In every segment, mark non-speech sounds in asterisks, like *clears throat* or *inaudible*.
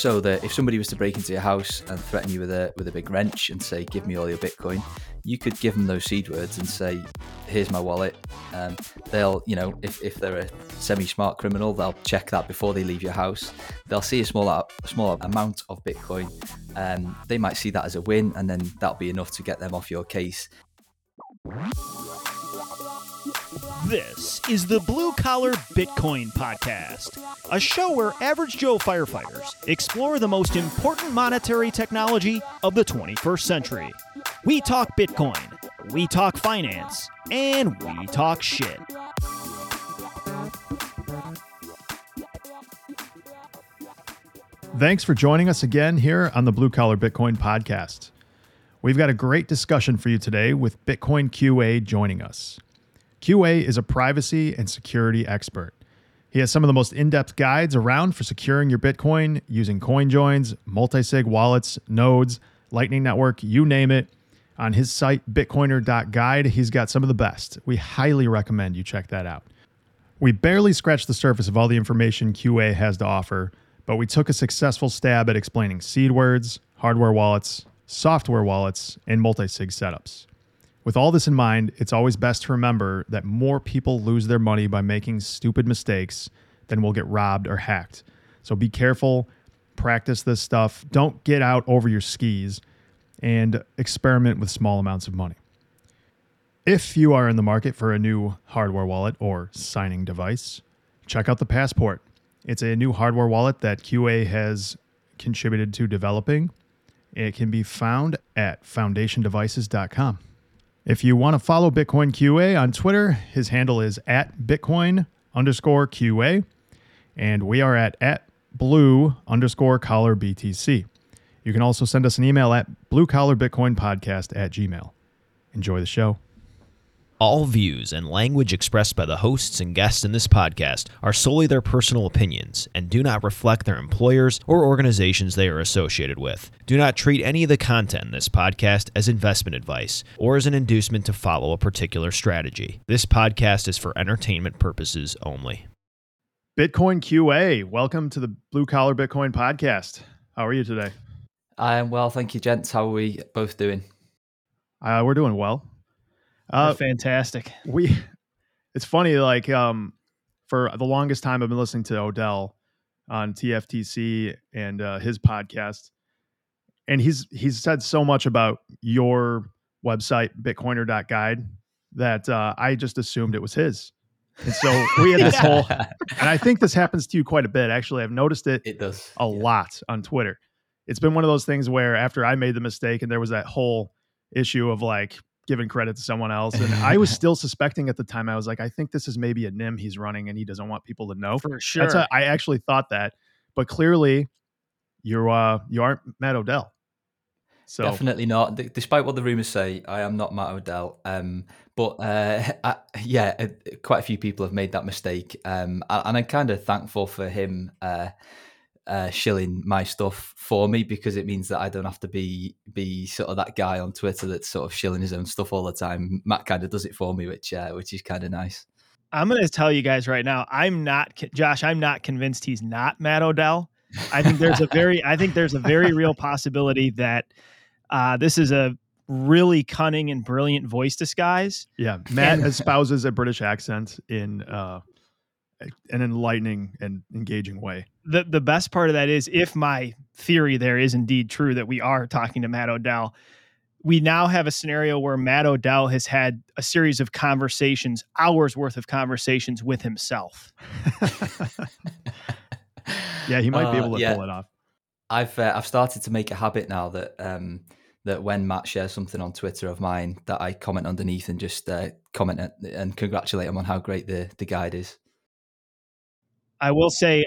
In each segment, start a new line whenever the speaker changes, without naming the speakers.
so that if somebody was to break into your house and threaten you with a with a big wrench and say give me all your bitcoin you could give them those seed words and say here's my wallet and um, they'll you know if, if they're a semi-smart criminal they'll check that before they leave your house they'll see a small a small amount of bitcoin and um, they might see that as a win and then that'll be enough to get them off your case
this is the Blue Collar Bitcoin Podcast, a show where average Joe firefighters explore the most important monetary technology of the 21st century. We talk Bitcoin, we talk finance, and we talk shit.
Thanks for joining us again here on the Blue Collar Bitcoin Podcast. We've got a great discussion for you today with Bitcoin QA joining us. QA is a privacy and security expert. He has some of the most in depth guides around for securing your Bitcoin using coin joins, multisig wallets, nodes, Lightning Network, you name it. On his site, bitcoiner.guide, he's got some of the best. We highly recommend you check that out. We barely scratched the surface of all the information QA has to offer, but we took a successful stab at explaining seed words, hardware wallets, software wallets, and multisig setups. With all this in mind, it's always best to remember that more people lose their money by making stupid mistakes than will get robbed or hacked. So be careful, practice this stuff, don't get out over your skis, and experiment with small amounts of money. If you are in the market for a new hardware wallet or signing device, check out the Passport. It's a new hardware wallet that QA has contributed to developing. It can be found at foundationdevices.com. If you want to follow Bitcoin QA on Twitter, his handle is at Bitcoin underscore QA, and we are at at blue underscore collar BTC. You can also send us an email at bluecollarbitcoinpodcast at gmail. Enjoy the show.
All views and language expressed by the hosts and guests in this podcast are solely their personal opinions and do not reflect their employers or organizations they are associated with. Do not treat any of the content in this podcast as investment advice or as an inducement to follow a particular strategy. This podcast is for entertainment purposes only.
Bitcoin QA, welcome to the Blue Collar Bitcoin podcast. How are you today?
I am well, thank you, gents. How are we both doing?
Uh, we're doing well.
Uh, fantastic.
We, it's funny. Like, um, for the longest time, I've been listening to Odell on TFTC and uh, his podcast, and he's he's said so much about your website, Bitcoiner.guide, that uh, I just assumed it was his. And so we had this *laughs* yeah. whole, and I think this happens to you quite a bit. Actually, I've noticed it. It does a yeah. lot on Twitter. It's been one of those things where after I made the mistake, and there was that whole issue of like giving credit to someone else. And I was *laughs* still suspecting at the time. I was like, I think this is maybe a nim he's running, and he doesn't want people to know.
For sure, That's a,
I actually thought that, but clearly, you're uh, you aren't Matt Odell.
So. Definitely not. D- despite what the rumors say, I am not Matt Odell. Um, but uh, *laughs* I, yeah, uh, quite a few people have made that mistake, um, and, and I'm kind of thankful for him. Uh, uh, shilling my stuff for me because it means that I don't have to be be sort of that guy on Twitter that's sort of shilling his own stuff all the time. Matt kind of does it for me, which uh, which is kind of nice.
I'm going to tell you guys right now. I'm not Josh. I'm not convinced he's not Matt Odell. I think there's a very I think there's a very real possibility that uh, this is a really cunning and brilliant voice disguise.
Yeah, Matt espouses a British accent in uh, an enlightening and engaging way.
The the best part of that is if my theory there is indeed true that we are talking to Matt Odell, we now have a scenario where Matt Odell has had a series of conversations, hours worth of conversations with himself. *laughs*
yeah, he might uh, be able to yeah. pull it off.
I've uh, I've started to make a habit now that um, that when Matt shares something on Twitter of mine, that I comment underneath and just uh, comment and congratulate him on how great the the guide is.
I will say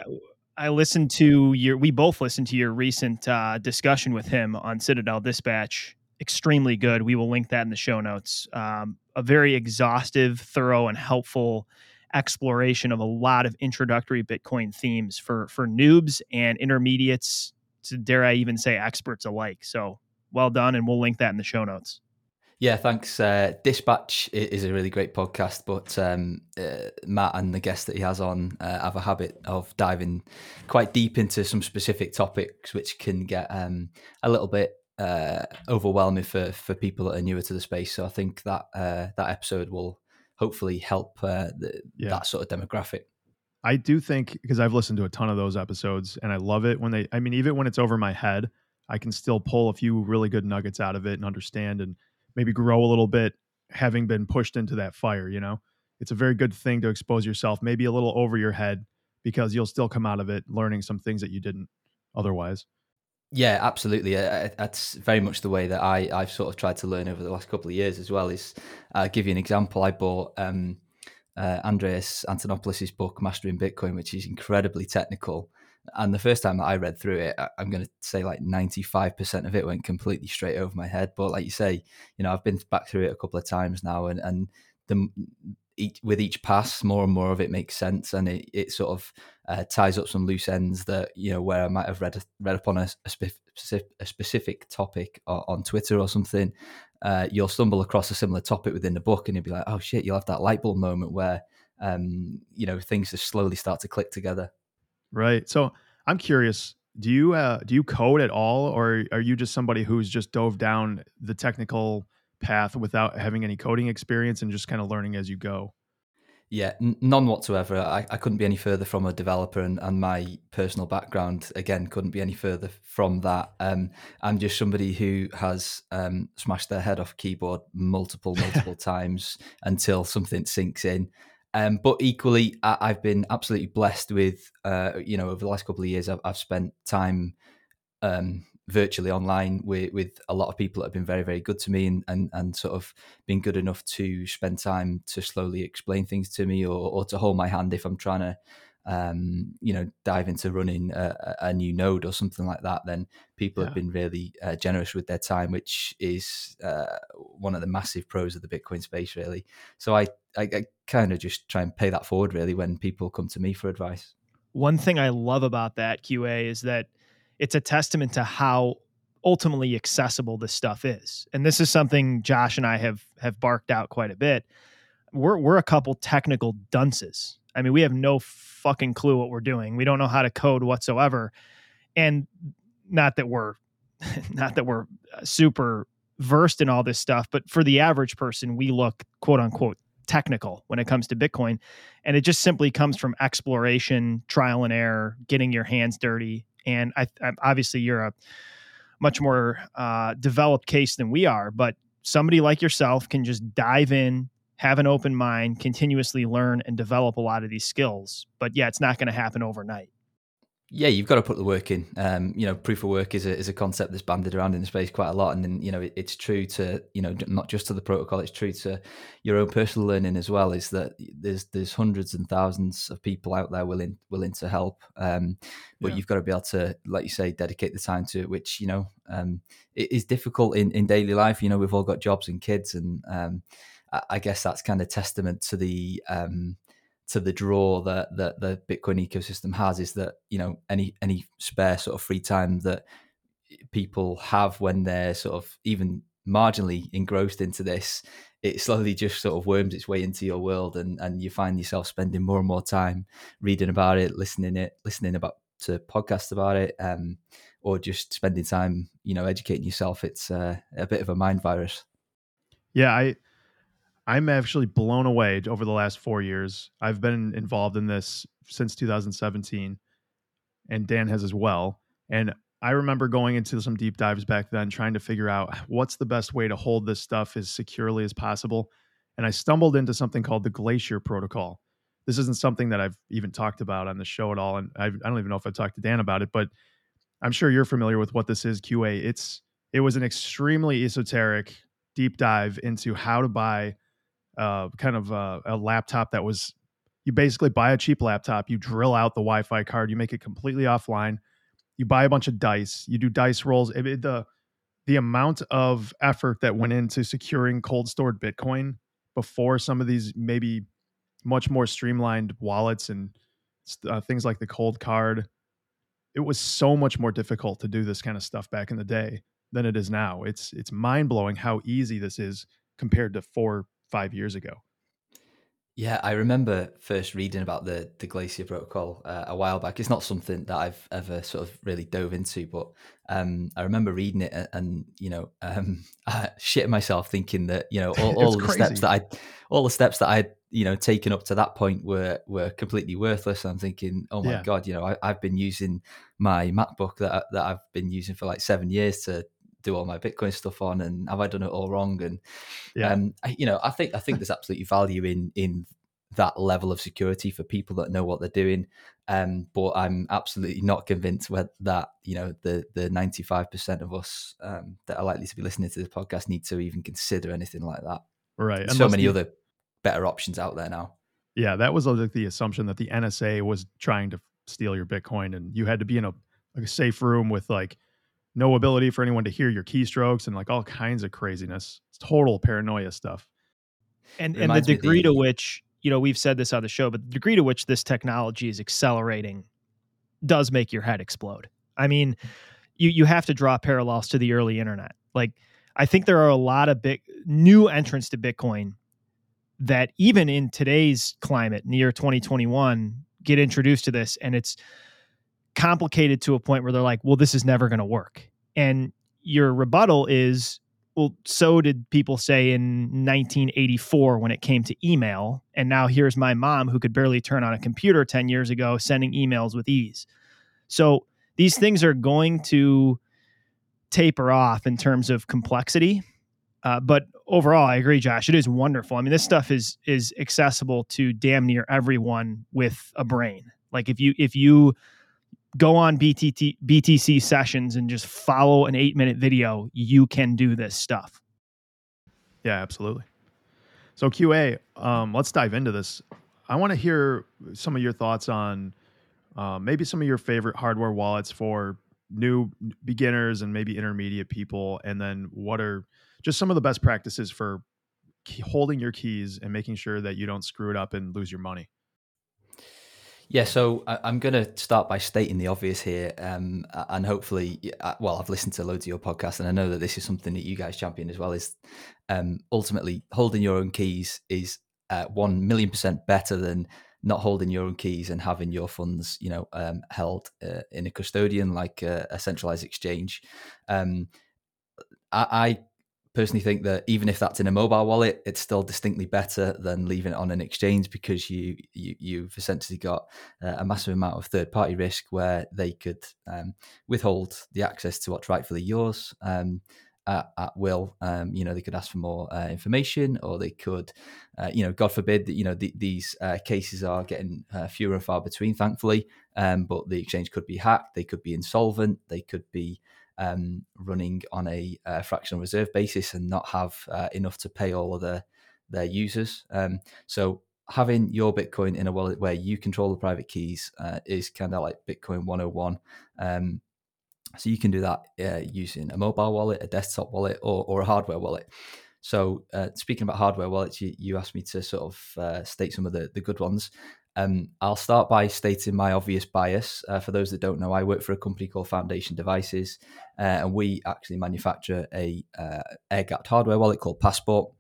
I listened to your we both listened to your recent uh, discussion with him on Citadel Dispatch. Extremely good. We will link that in the show notes. Um, a very exhaustive, thorough, and helpful exploration of a lot of introductory Bitcoin themes for for noobs and intermediates to dare I even say experts alike. So well done, and we'll link that in the show notes.
Yeah, thanks. Uh, Dispatch is a really great podcast, but um, uh, Matt and the guest that he has on uh, have a habit of diving quite deep into some specific topics, which can get um, a little bit uh, overwhelming for for people that are newer to the space. So I think that uh, that episode will hopefully help uh, yeah. that sort of demographic.
I do think because I've listened to a ton of those episodes, and I love it when they. I mean, even when it's over my head, I can still pull a few really good nuggets out of it and understand and maybe grow a little bit having been pushed into that fire, you know? It's a very good thing to expose yourself, maybe a little over your head, because you'll still come out of it learning some things that you didn't otherwise.
Yeah, absolutely. that's very much the way that I, I've sort of tried to learn over the last couple of years as well. Is uh, give you an example. I bought um, uh, Andreas Antonopoulos' book, Mastering Bitcoin, which is incredibly technical. And the first time that I read through it, I'm going to say like 95% of it went completely straight over my head. But like you say, you know, I've been back through it a couple of times now, and and the each, with each pass, more and more of it makes sense, and it, it sort of uh, ties up some loose ends that you know where I might have read read upon a, a, specific, a specific topic or, on Twitter or something. Uh, you'll stumble across a similar topic within the book, and you'll be like, "Oh shit!" You'll have that light bulb moment where um, you know things just slowly start to click together.
Right. So I'm curious. Do you uh, do you code at all, or are you just somebody who's just dove down the technical path without having any coding experience and just kind of learning as you go?
Yeah, n- none whatsoever. I, I couldn't be any further from a developer, and, and my personal background, again, couldn't be any further from that. Um, I'm just somebody who has um, smashed their head off keyboard multiple, multiple *laughs* times until something sinks in. Um, but equally, I, have been absolutely blessed with, uh, you know, over the last couple of years, I've, I've spent time um, virtually online with, with, a lot of people that have been very, very good to me and, and, and sort of been good enough to spend time to slowly explain things to me or, or to hold my hand if I'm trying to um, you know, dive into running a, a, new node or something like that, then people yeah. have been really uh, generous with their time, which is uh, one of the massive pros of the Bitcoin space, really. So I, I, I kind of just try and pay that forward, really, when people come to me for advice.
One thing I love about that QA is that it's a testament to how ultimately accessible this stuff is, and this is something Josh and I have have barked out quite a bit. We're we're a couple technical dunces I mean, we have no fucking clue what we're doing. We don't know how to code whatsoever. And not that we're *laughs* not that we're uh, super versed in all this stuff, but for the average person, we look quote unquote technical when it comes to Bitcoin. And it just simply comes from exploration, trial and error, getting your hands dirty. And I, I obviously you're a much more uh, developed case than we are, but somebody like yourself can just dive in, have an open mind, continuously learn and develop a lot of these skills. But yeah, it's not going to happen overnight.
Yeah, you've got to put the work in. Um, you know, proof of work is a, is a concept that's banded around in the space quite a lot, and then you know it, it's true to you know not just to the protocol, it's true to your own personal learning as well. Is that there's there's hundreds and thousands of people out there willing willing to help, um, but yeah. you've got to be able to, like you say, dedicate the time to it, which you know um, it is difficult in in daily life. You know, we've all got jobs and kids and um, I guess that's kind of testament to the um, to the draw that that the Bitcoin ecosystem has is that you know any any spare sort of free time that people have when they're sort of even marginally engrossed into this, it slowly just sort of worms its way into your world, and and you find yourself spending more and more time reading about it, listening it, listening about to podcasts about it, um, or just spending time you know educating yourself. It's uh, a bit of a mind virus.
Yeah, I I'm actually blown away over the last four years. I've been involved in this since 2017, and Dan has as well. And I remember going into some deep dives back then, trying to figure out what's the best way to hold this stuff as securely as possible. And I stumbled into something called the Glacier Protocol. This isn't something that I've even talked about on the show at all. And i I do not even know if I've talked to Dan about it, but I'm sure you're familiar with what this is, QA. It's it was an extremely esoteric deep dive into how to buy uh, kind of a, uh, a laptop that was you basically buy a cheap laptop, you drill out the Wi-Fi card, you make it completely offline, you buy a bunch of dice, you do dice rolls. It, it, the the amount of effort that went into securing cold stored Bitcoin before some of these maybe much more streamlined wallets and uh, things like the Coldcard, it was so much more difficult to do this kind of stuff back in the day than it is now. It's it's mind blowing how easy this is compared to four five years ago.
Yeah, I remember first reading about the the Glacier Protocol uh, a while back. It's not something that I've ever sort of really dove into, but um, I remember reading it and, and you know, um, *laughs* shitting myself thinking that you know *laughs* all, all the steps that I, all the steps that I you know taken up to that point were were completely worthless. And I'm thinking, oh my yeah. god, you know, I, have been using my MacBook that that I've been using for like seven years to do all my Bitcoin stuff on, and have I done it all wrong? And yeah. um, I, you know, I think I think there's absolutely value in in that level of security for people that know what they're doing. Um, but I'm absolutely not convinced that you know the the 95% of us um, that are likely to be listening to this podcast need to even consider anything like that.
Right.
so many other better options out there now.
Yeah, that was like the assumption that the NSA was trying to steal your Bitcoin, and you had to be in a, a safe room with like no ability for anyone to hear your keystrokes and like all kinds of craziness. It's total paranoia stuff.
And and the degree the, to which, you know, we've said this on the show, but the degree to which this technology is accelerating does make your head explode. I mean, you you have to draw parallels to the early internet. Like I think there are a lot of big new entrants to Bitcoin that even in today's climate near 2021 get introduced to this and it's complicated to a point where they're like, well, this is never going to work. And your rebuttal is, well, so did people say in 1984 when it came to email. And now here's my mom who could barely turn on a computer 10 years ago sending emails with ease. So these things are going to taper off in terms of complexity. Uh, but overall, I agree, Josh. It is wonderful. I mean, this stuff is is accessible to damn near everyone with a brain. Like if you if you go on BTT, BTC sessions and just follow an eight minute video, you can do this stuff.
Yeah, absolutely. So QA, um, let's dive into this. I want to hear some of your thoughts on uh, maybe some of your favorite hardware wallets for new beginners and maybe intermediate people, and then what are just some of the best practices for holding your keys and making sure that you don't screw it up and lose your money.
Yeah, so I'm going to start by stating the obvious here. Um, and hopefully, uh, well, I've listened to loads of your podcasts and I know that this is something that you guys champion as well is um, ultimately holding your own keys is uh, 1 million percent better than not holding your own keys and having your funds, you know, um, held uh, in a custodian like a centralized exchange. Um, I, I personally think that even if that's in a mobile wallet, it's still distinctly better than leaving it on an exchange because you, you have essentially got uh, a massive amount of third party risk where they could um, withhold the access to what's rightfully yours. Um, at, at, will. Um, you know, they could ask for more uh, information, or they could, uh, you know, God forbid that you know th- these uh, cases are getting uh, fewer and far between, thankfully. Um, but the exchange could be hacked, they could be insolvent, they could be um, running on a, a, uh, fractional reserve basis and not have uh, enough to pay all of their their users. Um, so having your Bitcoin in a wallet where you control the private keys uh, is kind of like Bitcoin 101. Um, so you can do that uh, using a mobile wallet, a desktop wallet, or, or a hardware wallet. So uh, speaking about hardware wallets, you, you, asked me to sort of uh, state some of the, the good ones. Um, I'll start by stating my obvious bias. Uh, for those that don't know, I work for a company called Foundation Devices, uh, and we actually manufacture a uh, air-gapped hardware wallet called Passport.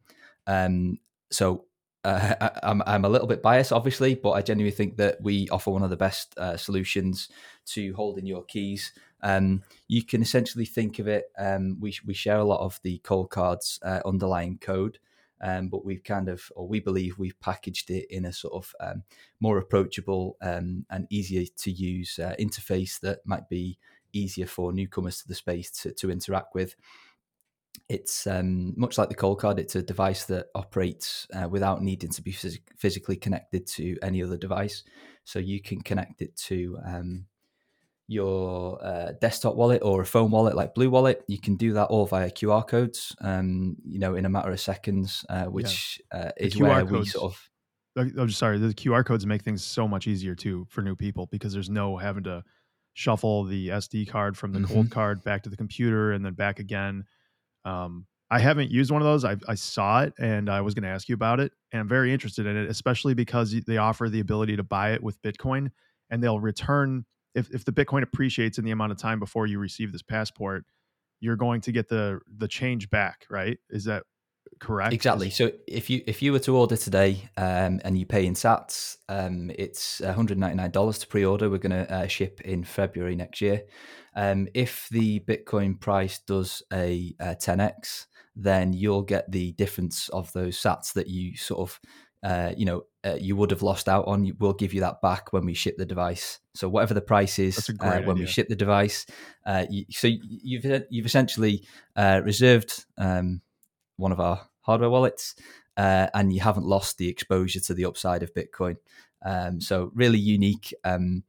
Um, so uh, *laughs* I, am I'm a little bit biased, obviously, but I genuinely think that we offer one of the best uh, solutions to holding your keys. Um, you can essentially think of it. Um, we we share a lot of the Coldcard's uh, underlying code. Um, but we've kind of, or we believe we've packaged it in a sort of um, more approachable um, and easier to use uh, interface that might be easier for newcomers to the space to, to interact with. It's um, much like the Coldcard, it's a device that operates uh, without needing to be phys- physically connected to any other device. So you can connect it to um, your uh, desktop wallet or a phone wallet like Blue Wallet, you can do that all via QR codes. Um, you know, in a matter of seconds, uh, which yeah. uh, is QR codes, we sort of.
I'm sorry. The QR codes make things so much easier too for new people because there's no having to shuffle the SD card from the mm-hmm. Coldcard back to the computer and then back again. Um, I haven't used one of those. I, I saw it and I was going to ask you about it, and I'm very interested in it, especially because they offer the ability to buy it with Bitcoin and they'll return if, if the Bitcoin appreciates in the amount of time before you receive this passport, you're going to get the the change back, right? Is that correct?
Exactly. So if you if you were to order today um, and you pay in Sats, um, it's 199 dollars to pre-order. We're going to uh, ship in February next year. Um, if the Bitcoin price does a, a uh, 10x, then you'll get the difference of those Sats that you sort of uh, you know, uh, you would have lost out on. We'll give you that back when we ship the device. So whatever the price is uh, when we ship the device, uh, you, so you've uh, you've essentially uh, reserved um, one of our hardware wallets, and you haven't lost the exposure to the upside of Bitcoin. Um, so really unique um,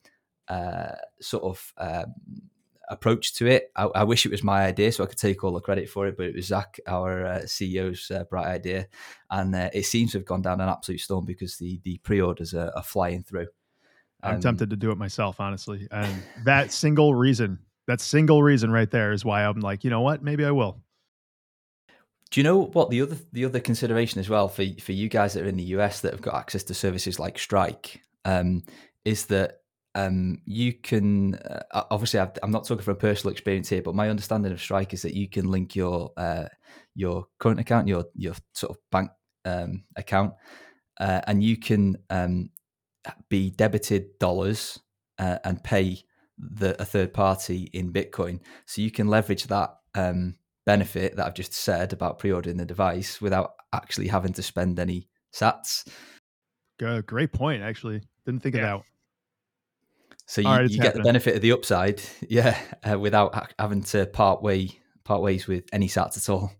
sort of um, approach to it. I, I, wish it was my idea, so I could take all the credit for it, but it was Zach, our uh, CEO's uh, bright idea, and uh, it seems to have gone down an absolute storm because the the pre-orders are, are flying through.
I'm um, tempted to do it myself, honestly, and that single reason, that single reason right there, is why I'm like, you know what, maybe I will.
Do you know what the other the other consideration as well for for you guys that are in the US that have got access to services like Strike um, is that um, you can uh, obviously i am not talking from personal experience here, but my understanding of Strike is that you can link your uh, your current account, your your sort of bank um, account, uh, and you can um, be debited dollars uh, and pay the a third party in Bitcoin. So you can leverage that um, benefit that I've just said about pre-ordering the device without actually having to spend any Sats.
great point, actually. Didn't think yeah. of that.
So you, you get the benefit of the upside, *laughs* yeah, uh, without having to part way part ways with any sats at all.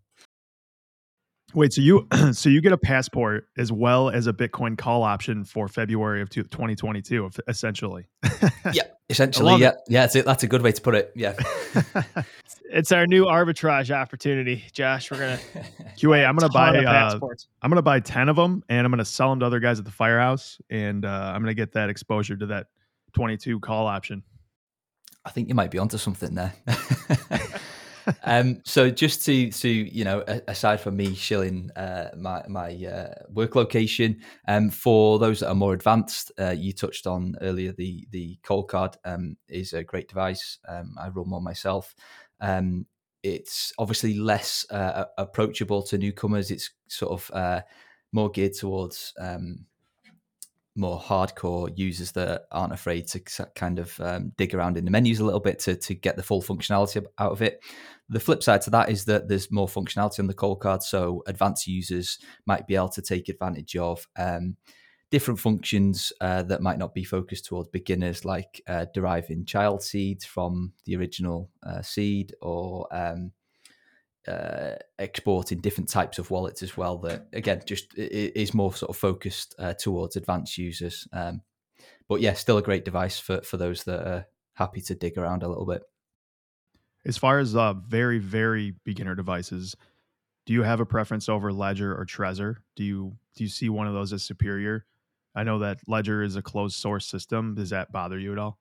Wait, so you *clears throat* so you get a passport as well as a Bitcoin call option for February of 2022, essentially.
*laughs* yeah, essentially, yeah, it. yeah. That's That's a good way to put it. Yeah,
*laughs* it's our new arbitrage opportunity, Josh. We're gonna
QA. I'm gonna buy. Uh, I'm gonna buy ten of them, and I'm gonna sell them to other guys at the firehouse, and uh, I'm gonna get that exposure to that 22 call option.
I think you might be onto something there. *laughs* *laughs* um, so just to to you know, aside from me shilling uh, my my uh, work location, um, for those that are more advanced, uh, you touched on earlier the the Coldcard um, is a great device. Um, I run one myself. Um, it's obviously less uh, approachable to newcomers. It's sort of uh, more geared towards um, more hardcore users that aren't afraid to kind of um, dig around in the menus a little bit to, to get the full functionality out of it. The flip side to that is that there's more functionality on the Coldcard, so advanced users might be able to take advantage of um, different functions uh, that might not be focused towards beginners, like uh, deriving child seeds from the original uh, seed or um, uh, exporting different types of wallets as well that again just is more sort of focused uh, towards advanced users um, but yeah still a great device for for those that are happy to dig around a little bit
as far as uh, very very beginner devices do you have a preference over ledger or trezor do you do you see one of those as superior i know that ledger is a closed source system does that bother you at all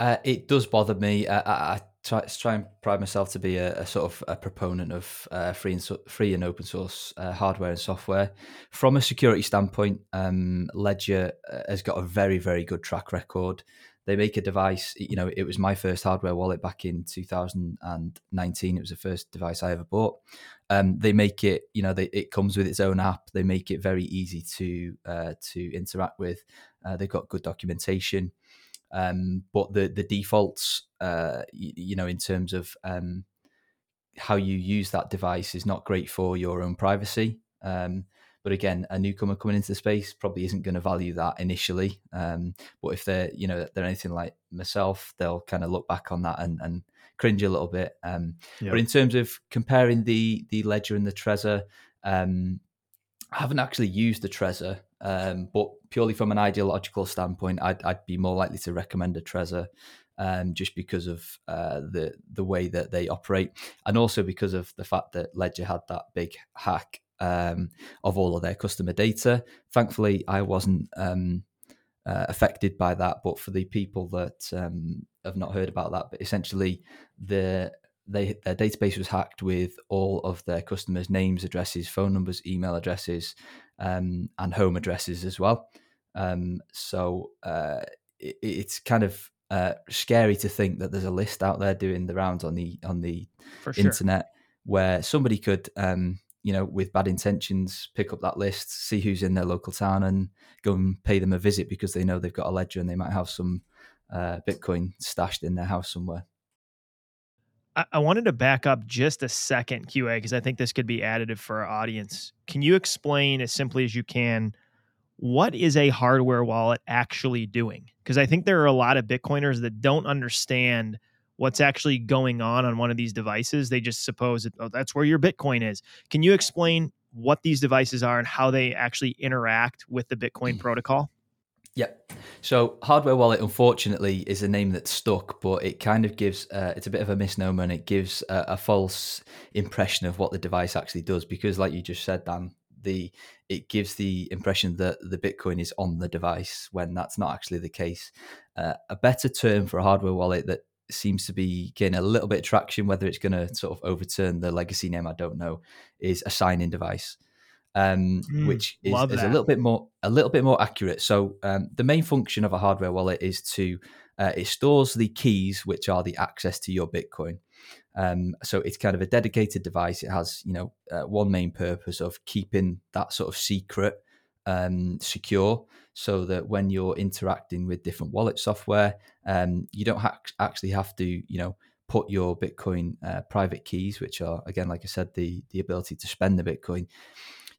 uh, it does bother me. I, try, try and pride myself to be a, a sort of a proponent of uh, free and free and open source uh, hardware and software. From a security standpoint, um, Ledger uh, has got a very very good track record. They make a device. You know, it was my first hardware wallet back in 2019. It was the first device I ever bought. Um, they make it. You know, they, it comes with its own app. They make it very easy to uh, to interact with. Uh, they've got good documentation. Um, but the the defaults, uh, you, you, know, in terms of um, how you use that device is not great for your own privacy. Um, but again, a newcomer coming into the space probably isn't going to value that initially. Um, but if they're, you know, they're anything like myself, they'll kind of look back on that and, and cringe a little bit. Um, yeah. But in terms of comparing the the Ledger and the Trezor, um, I haven't actually used the Trezor, um, but purely from an ideological standpoint, I'd, I'd be more likely to recommend a Trezor um, just because of uh, the the way that they operate, and also because of the fact that Ledger had that big hack um, of all of their customer data. Thankfully, I wasn't um, uh, affected by that, but for the people that um, have not heard about that, but essentially the they their database was hacked with all of their customers' names, addresses, phone numbers, email addresses, um, and home addresses as well. Um, so uh, it, it's kind of uh, scary to think that there's a list out there doing the rounds on the on the internet where somebody could, um, you know, with bad intentions, pick up that list, see who's in their local town, and go and pay them a visit because they know they've got a ledger and they might have some uh, Bitcoin stashed in their house somewhere.
I, wanted to back up just a second, QA, because I think this could be additive for our audience. Can you explain as simply as you can what is a hardware wallet actually doing? Because I think there are a lot of Bitcoiners that don't understand what's actually going on on one of these devices. They just suppose that, oh, that's where your Bitcoin is. Can you explain what these devices are and how they actually interact with the Bitcoin mm. protocol?
Yep. So hardware wallet, unfortunately, is a name that's stuck, but it kind of gives uh, it's a bit of a misnomer and it gives a, a, false impression of what the device actually does because, like you just said, Dan, the it gives the impression that the Bitcoin is on the device when that's not actually the case. Uh, a better term for a hardware wallet that seems to be getting a little bit of traction, whether it's going to sort of overturn the legacy name, I don't know, is a signing device um, mm, which is, is, a little bit more a little bit more accurate. So um, the main function of a hardware wallet is to uh, it stores the keys, which are the access to your Bitcoin. Um, so it's kind of a dedicated device. It has you know uh, one main purpose of keeping that sort of secret um, secure, so that when you're interacting with different wallet software, um, you don't ha- actually have to you know put your Bitcoin uh, private keys, which are again, like I said, the the ability to spend the Bitcoin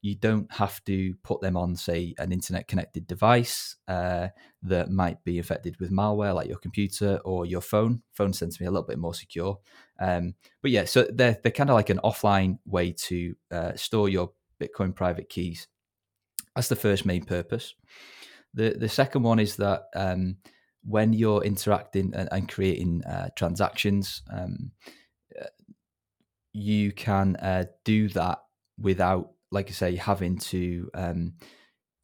you don't have to put them on, say, an internet connected device uh, that might be infected with malware, like your computer or your phone. Phone tends to be a little bit more secure. Um, but yeah, so they're, they're kind of like an offline way to uh, store your Bitcoin private keys. That's the first main purpose. The, the second one is that um, when you're interacting and, and creating uh, transactions, um, uh, you can uh, do that without like you say, having to um,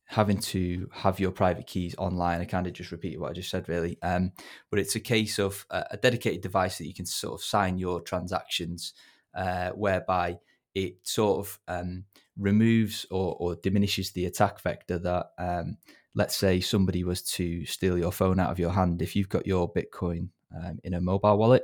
having to have your private keys online. I kind of just repeated what I just said, really. Um, but it's a case of a, a, dedicated device that you can sort of sign your transactions, uh, whereby it sort of um, removes or, or, diminishes the attack vector that, um, let's say, somebody was to steal your phone out of your hand. If you've got your Bitcoin um, in a mobile wallet,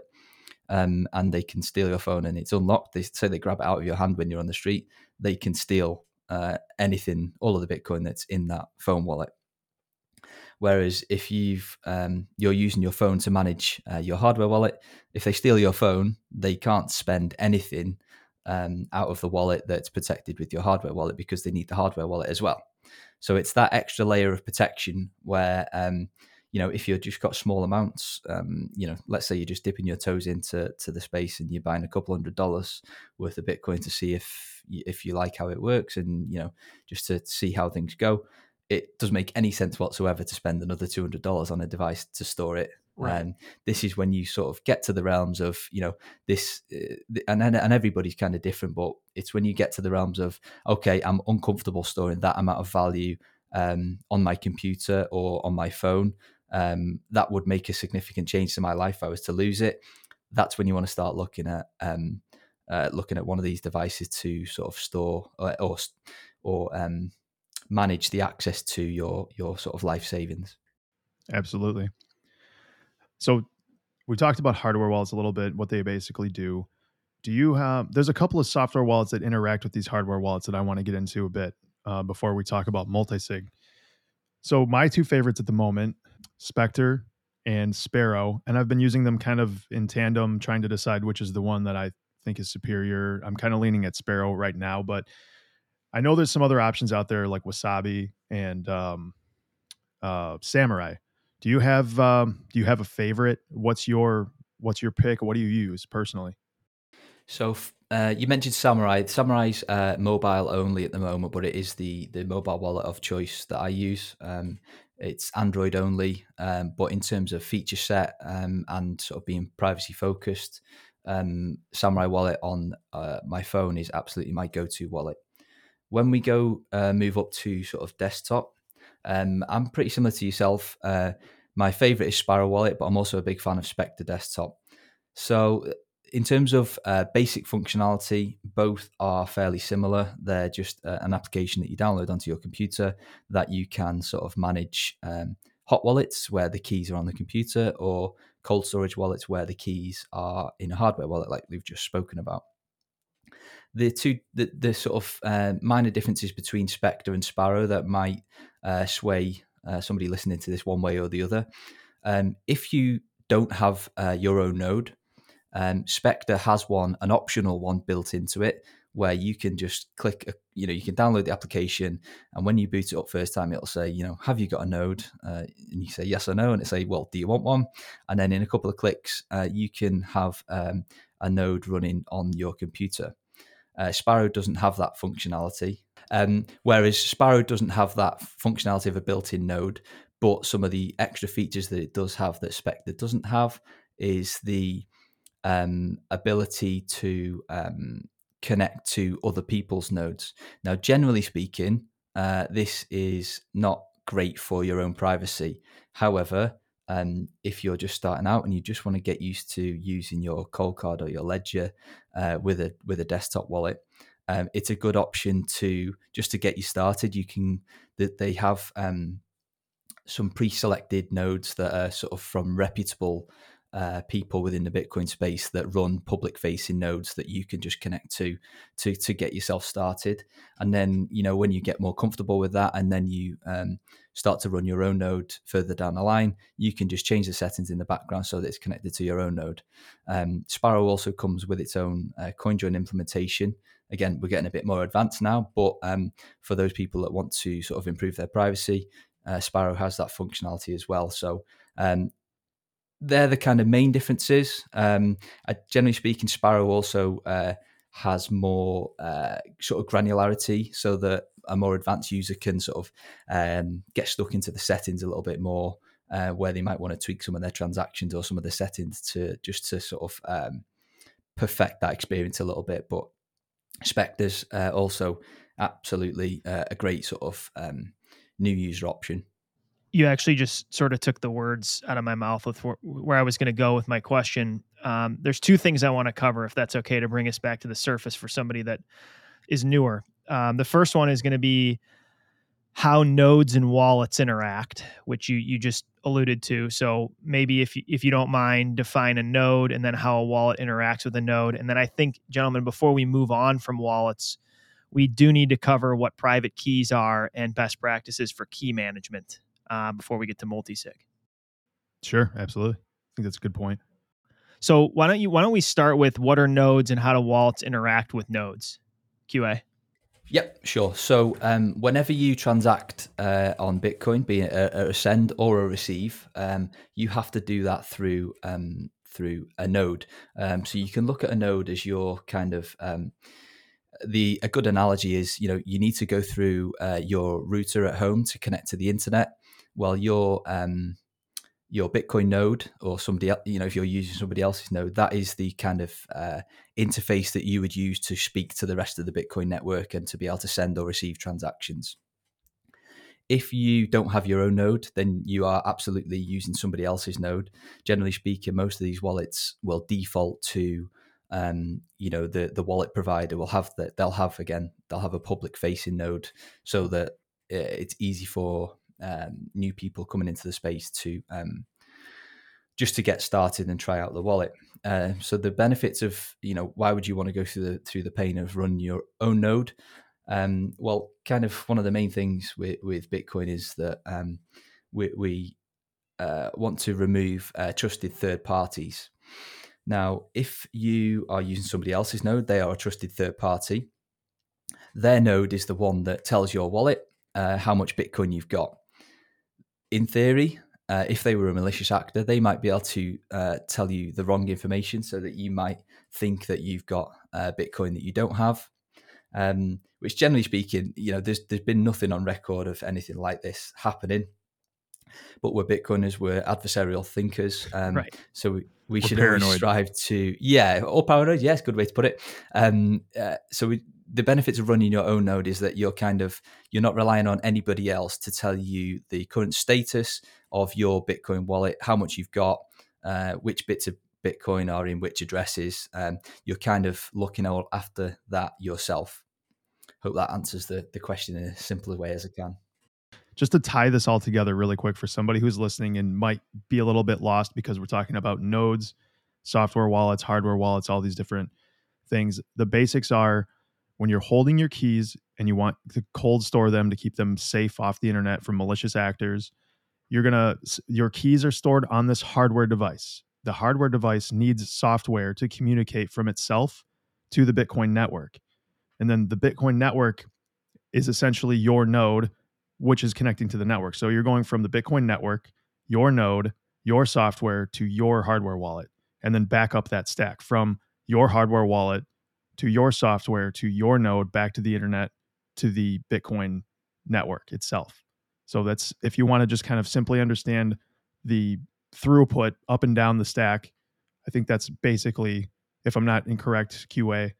um, and they can steal your phone and it's unlocked. They say they grab it out of your hand when you're on the street they can steal uh, anything, all of the Bitcoin that's in that phone wallet. Whereas if you've um, you're using your phone to manage uh, your hardware wallet, if they steal your phone, they can't spend anything um, out of the wallet that's protected with your hardware wallet because they need the hardware wallet as well. So it's that extra layer of protection where um, you know, if you've just got small amounts, um, you know, let's say you're just dipping your toes into to the space and you're buying a couple hundred dollars worth of Bitcoin to see if if you like how it works and you know just to see how things go. It doesn't make any sense whatsoever to spend another two hundred dollars on a device to store it. Right. And this is when you sort of get to the realms of you know this, uh, and and everybody's kind of different, but it's when you get to the realms of okay, I'm uncomfortable storing that amount of value um, on my computer or on my phone um, that would make a significant change to my life if I was to lose it. That's when you want to start looking at um, uh, looking at one of these devices to sort of store uh, or or, or um, manage the access to your your sort of life savings.
Absolutely. So we talked about hardware wallets a little bit, what they basically do. Do you have? There's a couple of software wallets that interact with these hardware wallets that I want to get into a bit uh, before we talk about multisig. So my two favorites at the moment Spectre and Sparrow, and I've been using them kind of in tandem, trying to decide which is the one that I think is superior. I'm kind of leaning at Sparrow right now, but I know there's some other options out there like Wasabi and um, uh, Samurai. Do you have um, do you have a favorite? What's your what's your pick? What do you use personally?
So uh, you mentioned Samurai. Samurai's uh, mobile only at the moment, but it is the the mobile wallet of choice that I use. Um, it's Android only, um, but in terms of feature set um, and sort of being privacy focused, um, Samurai Wallet on uh, my phone is absolutely my go-to wallet. When we go uh, move up to sort of desktop, um, I'm pretty similar to yourself. Uh, my favorite is Sparrow Wallet, but I'm also a big fan of Spectre Desktop. So in terms of uh, basic functionality, both are fairly similar. They're just uh, an application that you download onto your computer that you can sort of manage um, hot wallets where the keys are on the computer or cold storage wallets where the keys are in a hardware wallet, like we've just spoken about. The two, the, the sort of uh, minor differences between Spectre and Sparrow that might uh, sway uh, somebody listening to this one way or the other. Um, if you don't have uh, your own node, um, Spectre has one, an optional one built into it, where you can just click, a, you know, you can download the application, and when you boot it up first time, it'll say, you know, have you got a node? Uh, and you say yes or no, and it say, well, do you want one? And then in a couple of clicks, uh, you can have um, a node running on your computer. Uh, Sparrow doesn't have that functionality, um, whereas Sparrow doesn't have that functionality of a built-in node. But some of the extra features that it does have that Spectre doesn't have is the um, ability to um, connect to other people's nodes. Now, generally speaking, uh, this is not great for your own privacy. However, um, if you're just starting out and you just want to get used to using your Coldcard or your ledger uh, with a with a desktop wallet, um, it's a good option to just to get you started. You can that they have um, some pre-selected nodes that are sort of from reputable uh, people within the Bitcoin space that run public facing nodes that you can just connect to to to get yourself started. And then you know when you get more comfortable with that, and then you um, start to run your own node further down the line, you can just change the settings in the background so that it's connected to your own node. Um, Sparrow also comes with its own uh, CoinJoin implementation. Again, we're getting a bit more advanced now, but um, for those people that want to sort of improve their privacy, uh, Sparrow has that functionality as well. So um, they're the kind of main differences. Um, I, generally speaking, Sparrow also uh, has more uh, sort of granularity, so that a more advanced user can sort of um, get stuck into the settings a little bit more, uh, where they might want to tweak some of their transactions or some of the settings to just to sort of um, perfect that experience a little bit. But Spectres uh, also absolutely uh, a great sort of um, new user option
you actually just sort of took the words out of my mouth with where, where I was going to go with my question. Um, there's two things I want to cover, if that's okay, to bring us back to the surface for somebody that is newer. Um, the first one is going to be how nodes and wallets interact, which you you just alluded to. So maybe if you, if you don't mind, define a node and then how a wallet interacts with a node. And then I think, gentlemen, before we move on from wallets, we do need to cover what private keys are and best practices for key management uh, before we get to multisig.
Sure, absolutely. I think that's a good point.
So why don't you why don't we start with what are nodes and how do wallets interact with nodes? QA.
Yep, sure. So um, whenever you transact uh, on Bitcoin, be it a, a send or a receive, um, you have to do that through um, through a node. Um, so you can look at a node as your kind of um, the a good analogy is you know you need to go through uh, your router at home to connect to the internet well, your um, your Bitcoin node or somebody else, you know, if you're using somebody else's node, that is the kind of uh, interface that you would use to speak to the rest of the Bitcoin network and to be able to send or receive transactions. If you don't have your own node, then you are absolutely using somebody else's node. Generally speaking, most of these wallets will default to, um, you know, the the wallet provider will have that. They'll have again, they'll have a public facing node so that uh, it's easy for um, new people coming into the space to um, just to get started and try out the wallet. Uh, so the benefits of you know why would you want to go through the through the pain of run your own node? Um, well, kind of one of the main things with, with Bitcoin is that um, we, we uh, want to remove uh, trusted third parties. Now, if you are using somebody else's node, they are a trusted third party. Their node is the one that tells your wallet uh, how much Bitcoin you've got in theory, uh, if they were a malicious actor, they might be able to uh, tell you the wrong information so that you might think that you've got uh, Bitcoin that you don't have. Um, which, generally speaking, you know, there's there's been nothing on record of anything like this happening. But we're Bitcoiners, we're adversarial thinkers, um, right. so we, we should always strive to, yeah, or paranoid. Yes, good way to put it. Um, uh, so we the benefits of running your own node is that you're kind of you're not relying on anybody else to tell you the current status of your Bitcoin wallet, how much you've got, uh, which bits of Bitcoin are in which addresses. Um, you're kind of looking after that yourself. Hope that answers the the question in a simpler way as I can
just to tie this all together really quick for somebody who's listening and might be a little bit lost because we're talking about nodes, software wallets, hardware wallets, all these different things. The basics are when you're holding your keys and you want to cold store them to keep them safe off the internet from malicious actors, you're going to your keys are stored on this hardware device. The hardware device needs software to communicate from itself to the Bitcoin network. And then the Bitcoin network is essentially your node which is connecting to the network. So you're going from the Bitcoin network, your node, your software to your hardware wallet and then back up that stack from your hardware wallet to your software to your node back to the internet to the Bitcoin network itself. So that's if you want to just kind of simply understand the throughput up and down the stack, I think that's basically, if I'm not incorrect, QA.